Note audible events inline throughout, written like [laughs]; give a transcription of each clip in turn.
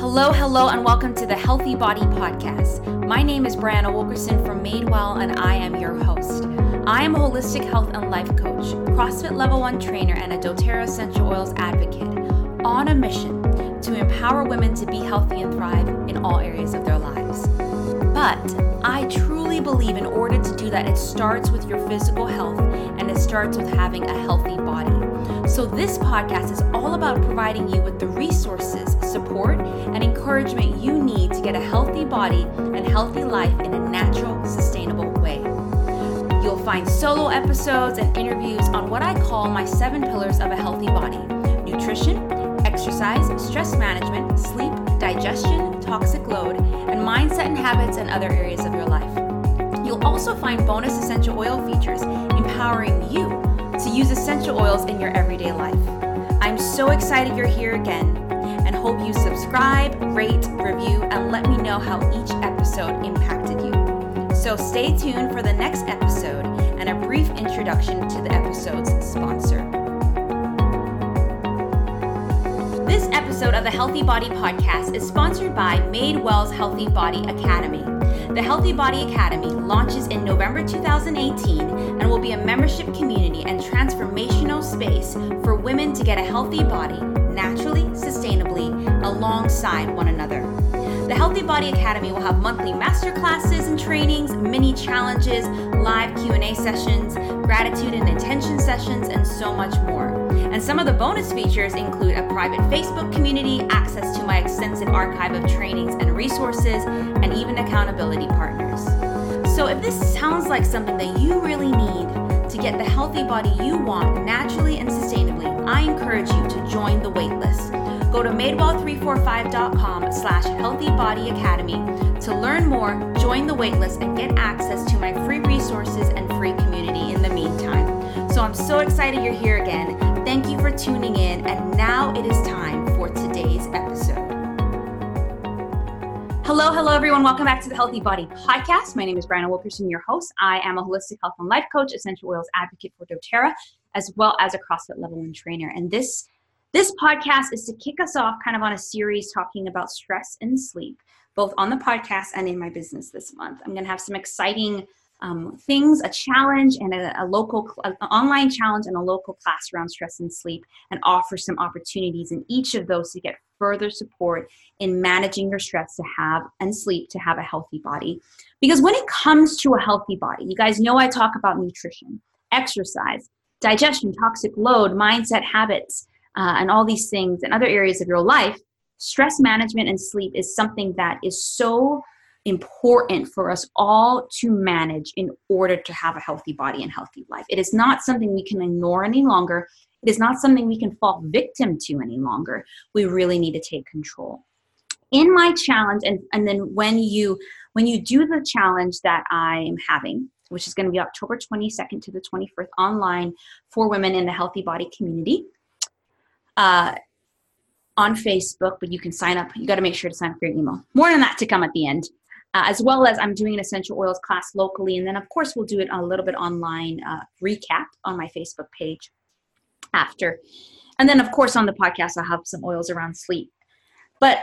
Hello, hello, and welcome to the Healthy Body Podcast. My name is Brianna Wilkerson from Madewell, and I am your host. I am a holistic health and life coach, CrossFit Level 1 trainer, and a doTERRA Essential Oils advocate on a mission to empower women to be healthy and thrive in all areas of their lives. But I truly believe in order to do that, it starts with your physical health and it starts with having a healthy body. So, this podcast is all about providing you with the resources, support, and encouragement you need to get a healthy body and healthy life in a natural, sustainable way. You'll find solo episodes and interviews on what I call my seven pillars of a healthy body nutrition, exercise, stress management, sleep, digestion, toxic load, and mindset and habits and other areas of your life. You'll also find bonus essential oil features empowering you to use essential oils in your everyday life. I'm so excited you're here again and hope you subscribe, rate, review, and let me know how each episode impacted you. So stay tuned for the next episode and a brief introduction to the episode's sponsor. This episode of the Healthy Body Podcast is sponsored by Madewell's Healthy Body Academy. The Healthy Body Academy launches in November 2018 and will be a membership community and transformational space for women to get a healthy body naturally, sustainably, alongside one another. The Healthy Body Academy will have monthly master classes and trainings, mini challenges, live Q&A sessions, gratitude and intention sessions, and so much more. And some of the bonus features include a private Facebook community, access to my extensive archive of trainings and resources, and even accountability partners. So if this sounds like something that you really need to get the healthy body you want naturally and sustainably, I encourage you to join the waitlist. Go to madewell345.com slash healthybodyacademy to learn more, join the waitlist, and get access to my free resources and free community in the meantime. So I'm so excited you're here again. Thank you for tuning in, and now it is time for today's episode. Hello, hello, everyone. Welcome back to the Healthy Body Podcast. My name is Brianna Wilkerson, your host. I am a holistic health and life coach, essential oils advocate for doTERRA, as well as a CrossFit level one trainer. And this this podcast is to kick us off kind of on a series talking about stress and sleep, both on the podcast and in my business this month. I'm going to have some exciting um, things, a challenge and a, a local, online challenge and a local class around stress and sleep, and offer some opportunities in each of those to get further support in managing your stress to have and sleep to have a healthy body. Because when it comes to a healthy body, you guys know I talk about nutrition, exercise, digestion, toxic load, mindset, habits uh, and all these things and other areas of your life, stress management and sleep is something that is so important for us all to manage in order to have a healthy body and healthy life. It is not something we can ignore any longer. It is not something we can fall victim to any longer. We really need to take control. In my challenge, and, and then when you when you do the challenge that I am having, which is going to be October 22nd to the 24th online for women in the healthy body community, uh, on Facebook, but you can sign up. You got to make sure to sign up for your email. More than that to come at the end. Uh, as well as I'm doing an essential oils class locally, and then of course we'll do it a little bit online uh, recap on my Facebook page after, and then of course on the podcast I'll have some oils around sleep. But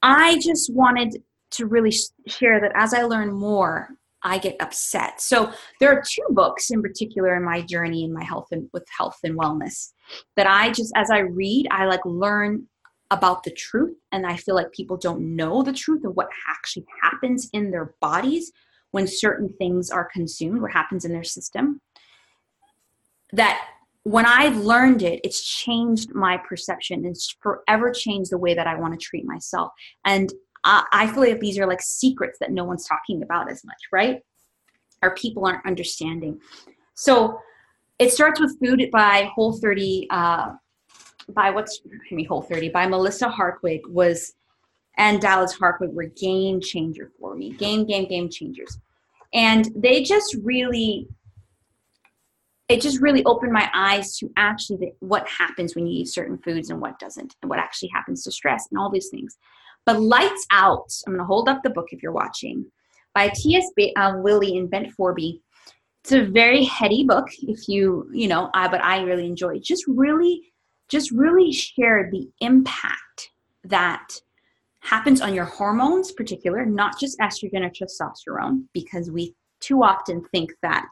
I just wanted to really sh- share that as I learn more, I get upset. So there are two books in particular in my journey in my health and with health and wellness that I just as I read, I like learn about the truth and I feel like people don't know the truth of what actually happens in their bodies when certain things are consumed, what happens in their system. That when I've learned it, it's changed my perception. It's forever changed the way that I want to treat myself. And I feel like these are like secrets that no one's talking about as much, right? Or people aren't understanding. So it starts with food by Whole 30, uh, by what's, I mean, Whole 30, by Melissa Hartwig was, and Dallas Hartwig were game changer for me. Game, game, game changers. And they just really, it just really opened my eyes to actually the, what happens when you eat certain foods and what doesn't, and what actually happens to stress and all these things. But Lights Out, I'm going to hold up the book if you're watching, by T.S. B- uh, Wiley and Bent Formby. It's a very heady book, if you, you know, I, but I really enjoy it. Just really, just really share the impact that happens on your hormones, particular, not just estrogen or testosterone, because we too often think that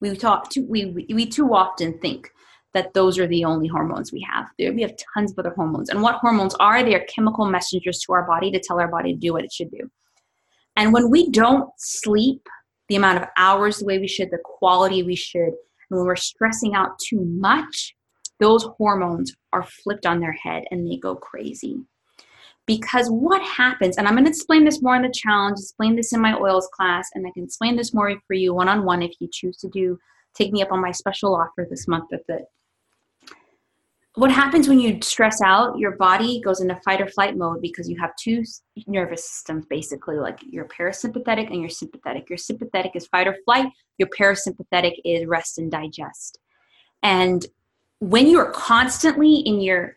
we talk too, we, we, too often think that those are the only hormones we have. We have tons of other hormones. And what hormones are? They are chemical messengers to our body to tell our body to do what it should do. And when we don't sleep the amount of hours the way we should, the quality we should, and when we're stressing out too much, those hormones are flipped on their head and they go crazy. Because what happens, and I'm going to explain this more in the challenge, explain this in my oils class, and I can explain this more for you one on one if you choose to do take me up on my special offer this month at the what happens when you stress out your body goes into fight or flight mode because you have two nervous systems basically like your parasympathetic and your sympathetic. Your sympathetic is fight or flight your parasympathetic is rest and digest. And when you are constantly in your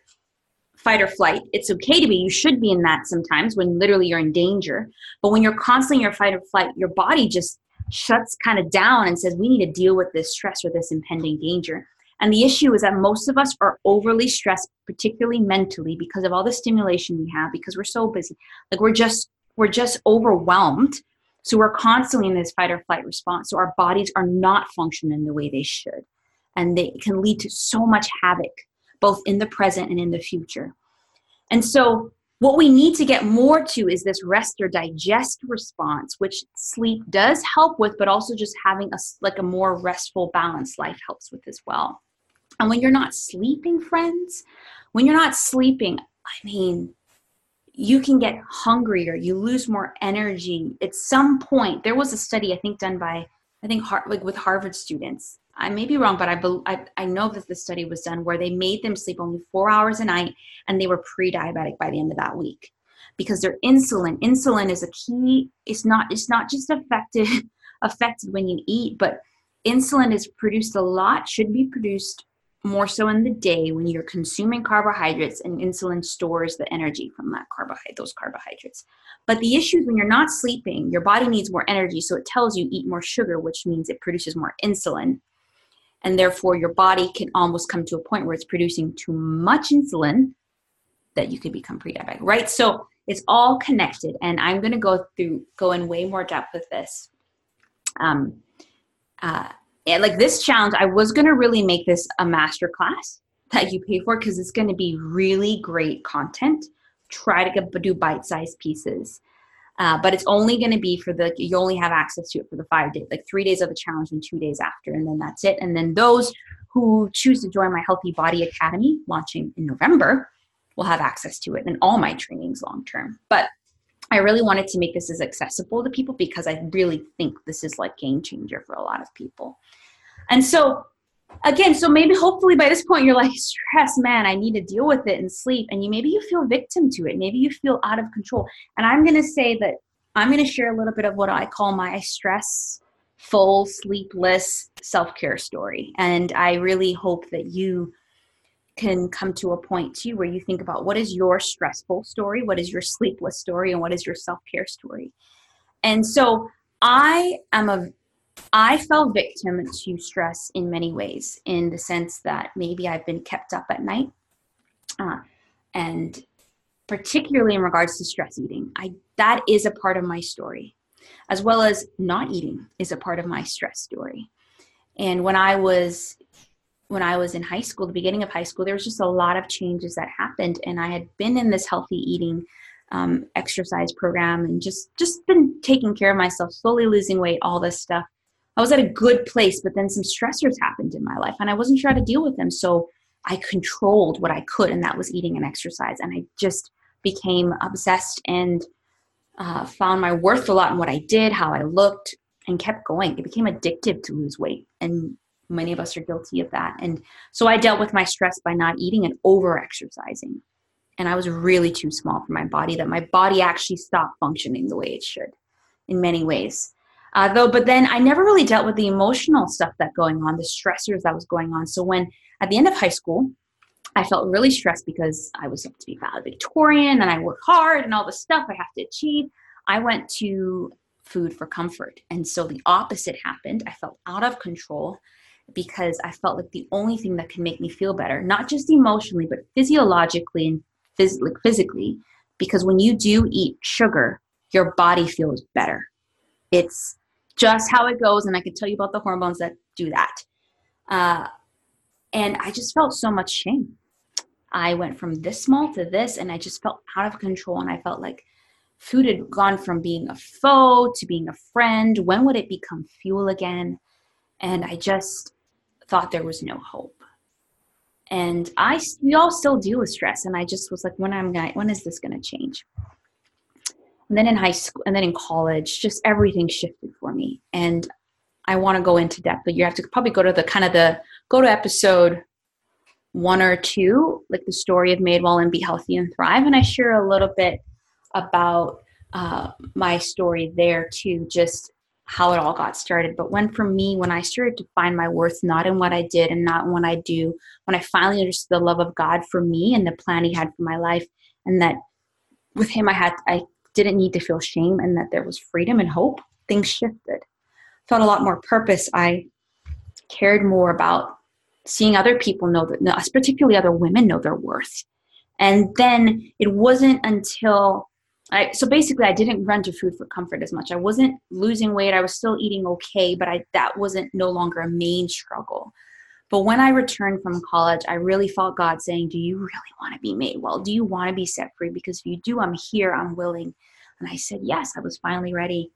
fight or flight it's okay to be you should be in that sometimes when literally you're in danger but when you're constantly in your fight or flight your body just shuts kind of down and says we need to deal with this stress or this impending danger and the issue is that most of us are overly stressed, particularly mentally, because of all the stimulation we have, because we're so busy. Like we're just we're just overwhelmed. So we're constantly in this fight or flight response. So our bodies are not functioning the way they should. And they can lead to so much havoc, both in the present and in the future. And so what we need to get more to is this rest or digest response, which sleep does help with, but also just having a like a more restful, balanced life helps with as well. And when you're not sleeping, friends, when you're not sleeping, I mean, you can get hungrier, you lose more energy. At some point, there was a study I think done by I think like with Harvard students. I may be wrong, but I, I I know that the study was done where they made them sleep only four hours a night, and they were pre-diabetic by the end of that week because their insulin insulin is a key. It's not it's not just affected [laughs] affected when you eat, but insulin is produced a lot. Should be produced more so in the day when you're consuming carbohydrates and insulin stores the energy from that carbohydrate those carbohydrates. But the issue is when you're not sleeping your body needs more energy so it tells you eat more sugar which means it produces more insulin. And therefore your body can almost come to a point where it's producing too much insulin that you could become pre-diabetic right? So it's all connected and i'm going to go through go in way more depth with this. Um, uh, and like this challenge, I was going to really make this a master class that you pay for because it's going to be really great content. Try to get, do bite sized pieces. Uh, but it's only going to be for the you only have access to it for the five days like three days of the challenge and two days after and then that's it and then those who choose to join my healthy body academy launching in november will have access to it and all my trainings long term but i really wanted to make this as accessible to people because i really think this is like game changer for a lot of people and so, again, so maybe hopefully by this point you're like, stress, man, I need to deal with it and sleep. And you maybe you feel victim to it. Maybe you feel out of control. And I'm going to say that I'm going to share a little bit of what I call my stress full sleepless self-care story and i really hope that you can come to a point too where you think about what is your stressful story what is your sleepless story and what is your self-care story and so i am a I fell victim to stress in many ways, in the sense that maybe I've been kept up at night, uh, and particularly in regards to stress eating. I that is a part of my story, as well as not eating is a part of my stress story. And when I was when I was in high school, the beginning of high school, there was just a lot of changes that happened, and I had been in this healthy eating um, exercise program and just just been taking care of myself, slowly losing weight, all this stuff. I was at a good place, but then some stressors happened in my life and I wasn't sure how to deal with them. So I controlled what I could, and that was eating and exercise. And I just became obsessed and uh, found my worth a lot in what I did, how I looked, and kept going. It became addictive to lose weight. And many of us are guilty of that. And so I dealt with my stress by not eating and over exercising. And I was really too small for my body, that my body actually stopped functioning the way it should in many ways. Uh, though, but then I never really dealt with the emotional stuff that going on, the stressors that was going on. So when at the end of high school, I felt really stressed because I was supposed to be valedictorian and I work hard and all the stuff I have to achieve. I went to food for comfort. And so the opposite happened. I felt out of control because I felt like the only thing that could make me feel better, not just emotionally, but physiologically and phys- like physically, because when you do eat sugar, your body feels better. It's just how it goes, and I can tell you about the hormones that do that. Uh, and I just felt so much shame. I went from this small to this, and I just felt out of control, and I felt like food had gone from being a foe to being a friend. When would it become fuel again? And I just thought there was no hope. And I, we all still deal with stress, and I just was like, when am I, when is this going to change? And then in high school, and then in college, just everything shifted for me. And I want to go into depth, but you have to probably go to the kind of the go to episode one or two, like the story of Madewell and Be Healthy and Thrive, and I share a little bit about uh, my story there too, just how it all got started. But when for me, when I started to find my worth not in what I did and not in what I do, when I finally understood the love of God for me and the plan He had for my life, and that with Him I had I didn't need to feel shame and that there was freedom and hope, things shifted. Felt a lot more purpose. I cared more about seeing other people know that, particularly other women, know their worth. And then it wasn't until I, so basically, I didn't run to food for comfort as much. I wasn't losing weight. I was still eating okay, but I, that wasn't no longer a main struggle. But when I returned from college, I really felt God saying, Do you really want to be made well? Do you want to be set free? Because if you do, I'm here, I'm willing. And I said, Yes, I was finally ready.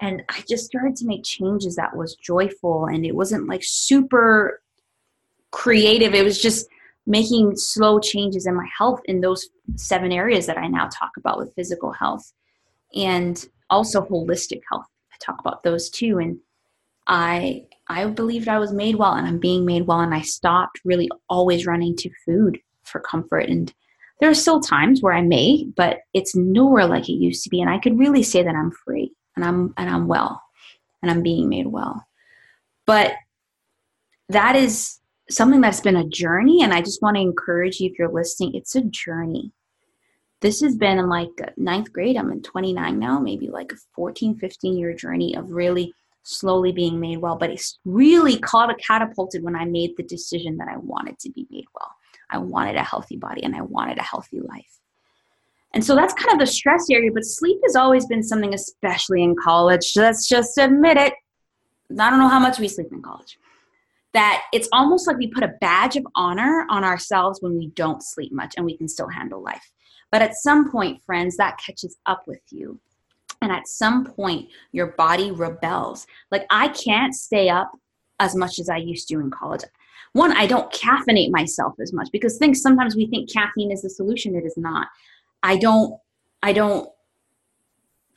And I just started to make changes that was joyful and it wasn't like super creative. It was just making slow changes in my health in those seven areas that I now talk about with physical health and also holistic health. I talk about those too. And I I believed I was made well and I'm being made well and I stopped really always running to food for comfort and there are still times where I may, but it's nowhere like it used to be and I could really say that I'm free and I'm and I'm well and I'm being made well. But that is something that's been a journey and i just want to encourage you if you're listening it's a journey. This has been in like ninth grade. I'm in 29 now maybe like a 14 15 year journey of really slowly being made well but it's really caught a catapulted when i made the decision that i wanted to be made well. I wanted a healthy body and i wanted a healthy life. And so that's kind of the stress area but sleep has always been something especially in college. Let's just admit it. I don't know how much we sleep in college that it's almost like we put a badge of honor on ourselves when we don't sleep much and we can still handle life. But at some point, friends, that catches up with you. And at some point, your body rebels. Like, I can't stay up as much as I used to in college. One, I don't caffeinate myself as much because things sometimes we think caffeine is the solution. It is not. I don't, I don't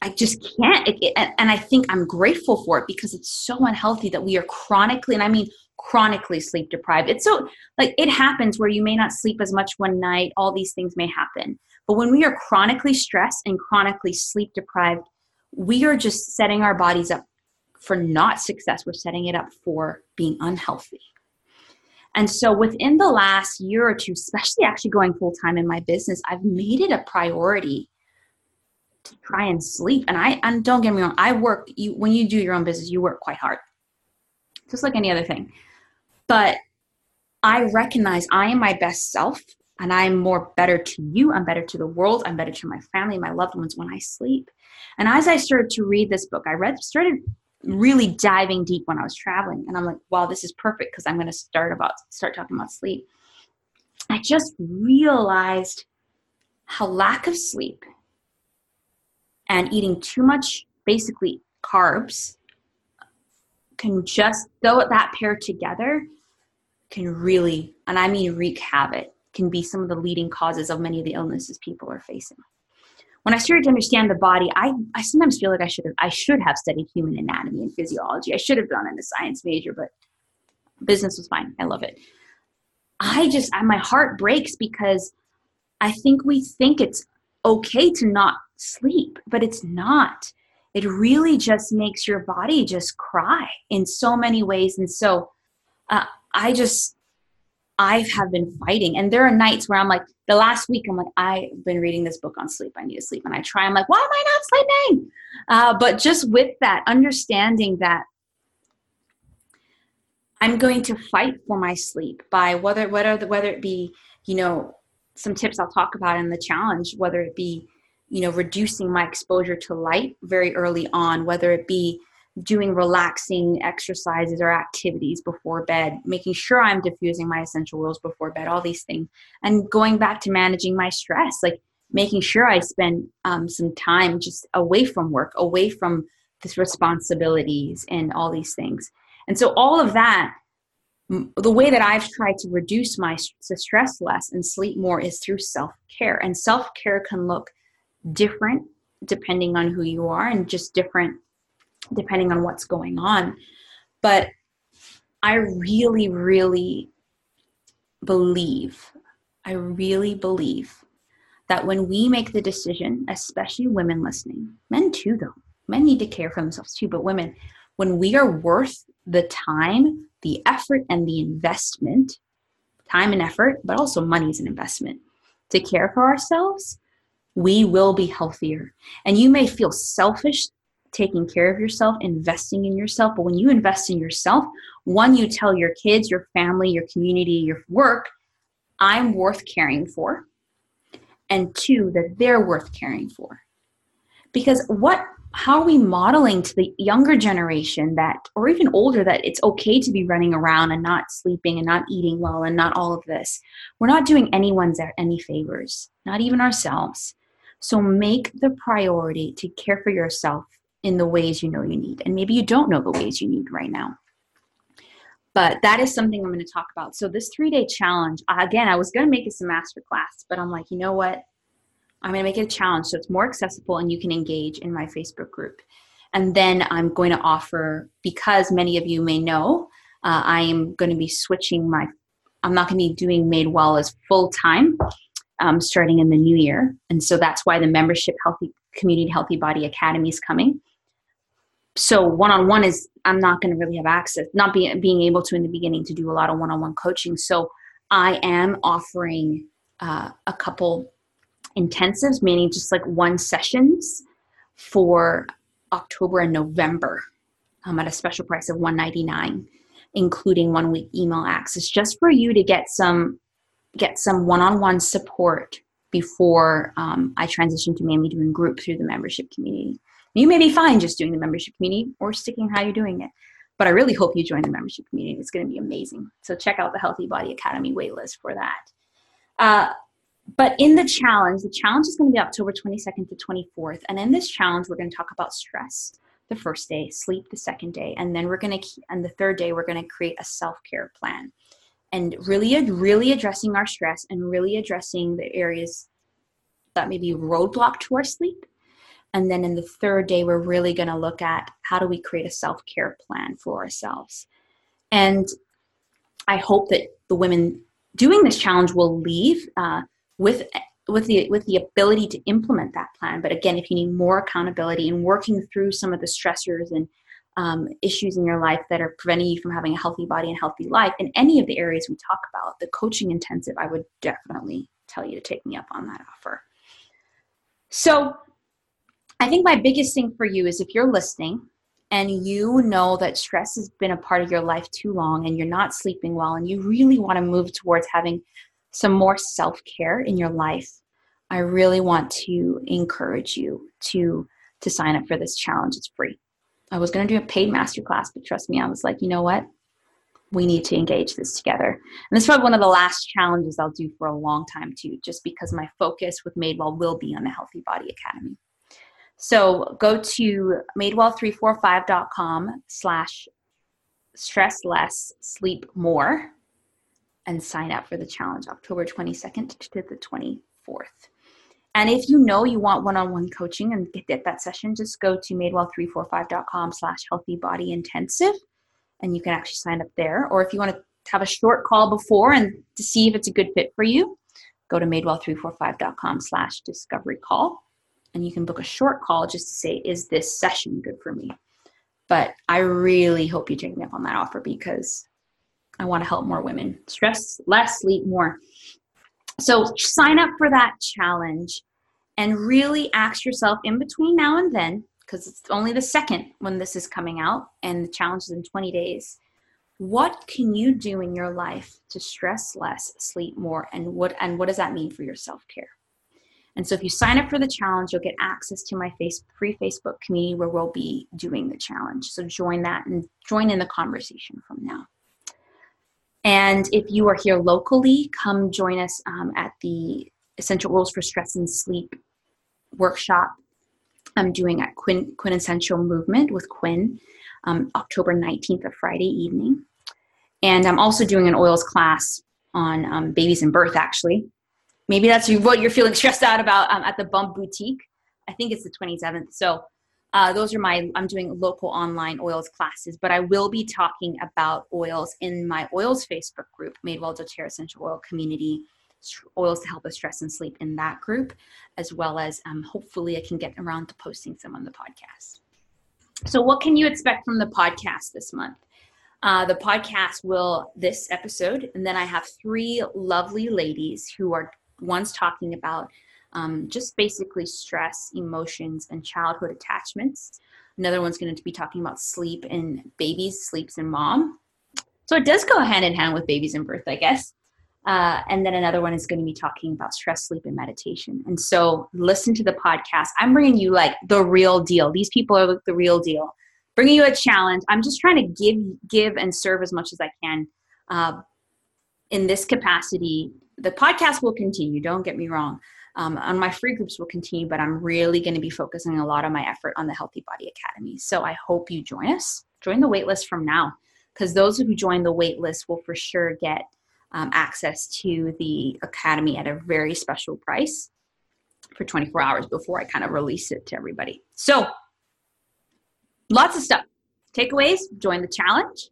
I just can't. And I think I'm grateful for it because it's so unhealthy that we are chronically, and I mean chronically sleep deprived. It's so like it happens where you may not sleep as much one night, all these things may happen. But when we are chronically stressed and chronically sleep deprived, we are just setting our bodies up for not success. We're setting it up for being unhealthy. And so within the last year or two, especially actually going full time in my business, I've made it a priority to try and sleep. And I and don't get me wrong, I work you when you do your own business, you work quite hard. Just like any other thing. But I recognize I am my best self and I'm more better to you, I'm better to the world, I'm better to my family, my loved ones when I sleep. And as I started to read this book, I read started really diving deep when I was traveling. And I'm like, wow, this is perfect because I'm going to start about start talking about sleep. I just realized how lack of sleep and eating too much basically carbs can just though that pair together can really and i mean wreak havoc can be some of the leading causes of many of the illnesses people are facing. When i started to understand the body i, I sometimes feel like i should have i should have studied human anatomy and physiology. I should have gone into science major but business was fine. I love it. I just I, my heart breaks because i think we think it's okay to not sleep, but it's not. It really just makes your body just cry in so many ways. And so uh, I just, I have been fighting. And there are nights where I'm like, the last week, I'm like, I've been reading this book on sleep. I need to sleep. And I try, I'm like, why am I not sleeping? Uh, but just with that, understanding that I'm going to fight for my sleep by whether whether whether it be you know some tips I'll talk about in the challenge, whether it be you know reducing my exposure to light very early on whether it be doing relaxing exercises or activities before bed making sure i'm diffusing my essential oils before bed all these things and going back to managing my stress like making sure i spend um, some time just away from work away from this responsibilities and all these things and so all of that the way that I've tried to reduce my stress less and sleep more is through self care. And self care can look different depending on who you are and just different depending on what's going on. But I really, really believe, I really believe that when we make the decision, especially women listening, men too, though, men need to care for themselves too, but women, when we are worth the time, the effort, and the investment, time and effort, but also money is an investment to care for ourselves, we will be healthier. And you may feel selfish taking care of yourself, investing in yourself, but when you invest in yourself, one, you tell your kids, your family, your community, your work, I'm worth caring for. And two, that they're worth caring for. Because what how are we modeling to the younger generation that or even older that it's okay to be running around and not sleeping and not eating well and not all of this we're not doing anyone's any favors not even ourselves so make the priority to care for yourself in the ways you know you need. And maybe you don't know the ways you need right now. But that is something i'm going to talk about. So this three day challenge again i was going to make it a master class but i'm like you know what? I'm going to make it a challenge so it's more accessible and you can engage in my Facebook group. And then I'm going to offer, because many of you may know, uh, I am going to be switching my, I'm not going to be doing Madewell as full time um, starting in the new year. And so that's why the membership Healthy Community Healthy Body Academy is coming. So one on one is, I'm not going to really have access, not being, being able to in the beginning to do a lot of one on one coaching. So I am offering uh, a couple intensives, meaning just like one sessions for October and November um, at a special price of 199 including one week email access just for you to get some get some one-on-one support before um, I transition to mainly doing group through the membership community. You may be fine just doing the membership community or sticking how you're doing it. But I really hope you join the membership community. It's going to be amazing. So check out the Healthy Body Academy waitlist for that. Uh, but in the challenge, the challenge is going to be October 22nd to 24th. And in this challenge, we're going to talk about stress the first day, sleep the second day, and then we're going to, and the third day, we're going to create a self care plan. And really, really addressing our stress and really addressing the areas that may be roadblock to our sleep. And then in the third day, we're really going to look at how do we create a self care plan for ourselves. And I hope that the women doing this challenge will leave. Uh, with with the with the ability to implement that plan but again if you need more accountability and working through some of the stressors and um, issues in your life that are preventing you from having a healthy body and healthy life in any of the areas we talk about the coaching intensive i would definitely tell you to take me up on that offer so i think my biggest thing for you is if you're listening and you know that stress has been a part of your life too long and you're not sleeping well and you really want to move towards having some more self care in your life, I really want to encourage you to to sign up for this challenge. It's free. I was going to do a paid masterclass, but trust me, I was like, you know what? We need to engage this together. And this is probably one of the last challenges I'll do for a long time too, just because my focus with Madewell will be on the Healthy Body Academy. So go to madewell345.com slash stress less, sleep more and sign up for the challenge October 22nd to the 24th. And if you know you want one-on-one coaching and get that session, just go to madewell345.com slash healthy body intensive and you can actually sign up there. Or if you want to have a short call before and to see if it's a good fit for you, go to madewell345.com slash discovery call and you can book a short call just to say, is this session good for me? But I really hope you take me up on that offer because I want to help more women. Stress less, sleep more. So sign up for that challenge and really ask yourself in between now and then, because it's only the second when this is coming out and the challenge is in 20 days. What can you do in your life to stress less, sleep more, and what and what does that mean for your self-care? And so if you sign up for the challenge, you'll get access to my face, free Facebook community where we'll be doing the challenge. So join that and join in the conversation from now. And if you are here locally, come join us um, at the Essential Oils for Stress and Sleep workshop I'm doing at Quinn, Quintessential Movement with Quinn um, October 19th, a Friday evening. And I'm also doing an oils class on um, babies and birth, actually. Maybe that's what you're feeling [laughs] stressed out about um, at the Bump Boutique. I think it's the 27th. So uh, those are my, I'm doing local online oils classes, but I will be talking about oils in my oils Facebook group, Madewell doTERRA Essential Oil Community, oils to help with stress and sleep in that group, as well as um, hopefully I can get around to posting some on the podcast. So, what can you expect from the podcast this month? Uh, the podcast will, this episode, and then I have three lovely ladies who are one's talking about um, just basically stress, emotions, and childhood attachments. Another one's going to be talking about sleep and babies, sleeps and mom. So it does go hand in hand with babies and birth, I guess. Uh, and then another one is going to be talking about stress, sleep, and meditation. And so listen to the podcast. I'm bringing you like the real deal. These people are the real deal. Bringing you a challenge. I'm just trying to give, give, and serve as much as I can. Uh, in this capacity, the podcast will continue. Don't get me wrong um, on my free groups will continue, but I'm really going to be focusing a lot of my effort on the Healthy Body Academy. So I hope you join us. Join the waitlist from now, because those who join the waitlist will for sure get um, access to the academy at a very special price for 24 hours before I kind of release it to everybody. So lots of stuff. Takeaways: join the challenge.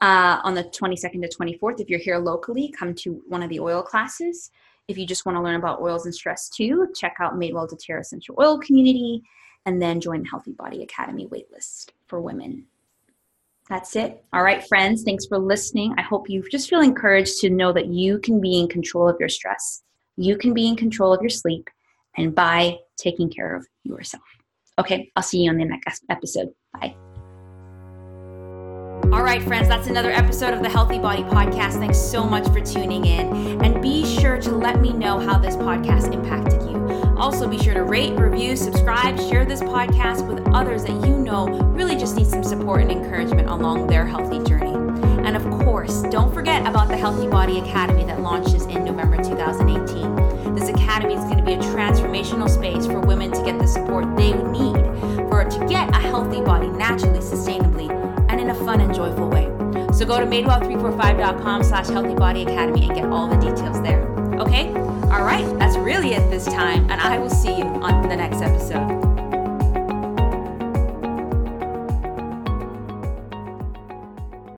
Uh, on the 22nd to 24th. If you're here locally, come to one of the oil classes. If you just want to learn about oils and stress too, check out Madewell doTERRA Essential Oil Community and then join the Healthy Body Academy waitlist for women. That's it. All right, friends, thanks for listening. I hope you just feel encouraged to know that you can be in control of your stress. You can be in control of your sleep and by taking care of yourself. Okay, I'll see you on the next episode. Bye. All right, friends, that's another episode of the Healthy Body Podcast. Thanks so much for tuning in. And be sure to let me know how this podcast impacted you. Also, be sure to rate, review, subscribe, share this podcast with others that you know really just need some support and encouragement along their healthy journey. And of course, don't forget about the Healthy Body Academy that launches in November 2018. This academy is going to be a transformational space for women to get the support they need for to get a healthy body naturally, sustainably and in a fun and joyful way. So go to madewell345.com slash healthybodyacademy and get all the details there. Okay? All right, that's really it this time, and I will see you on the next episode.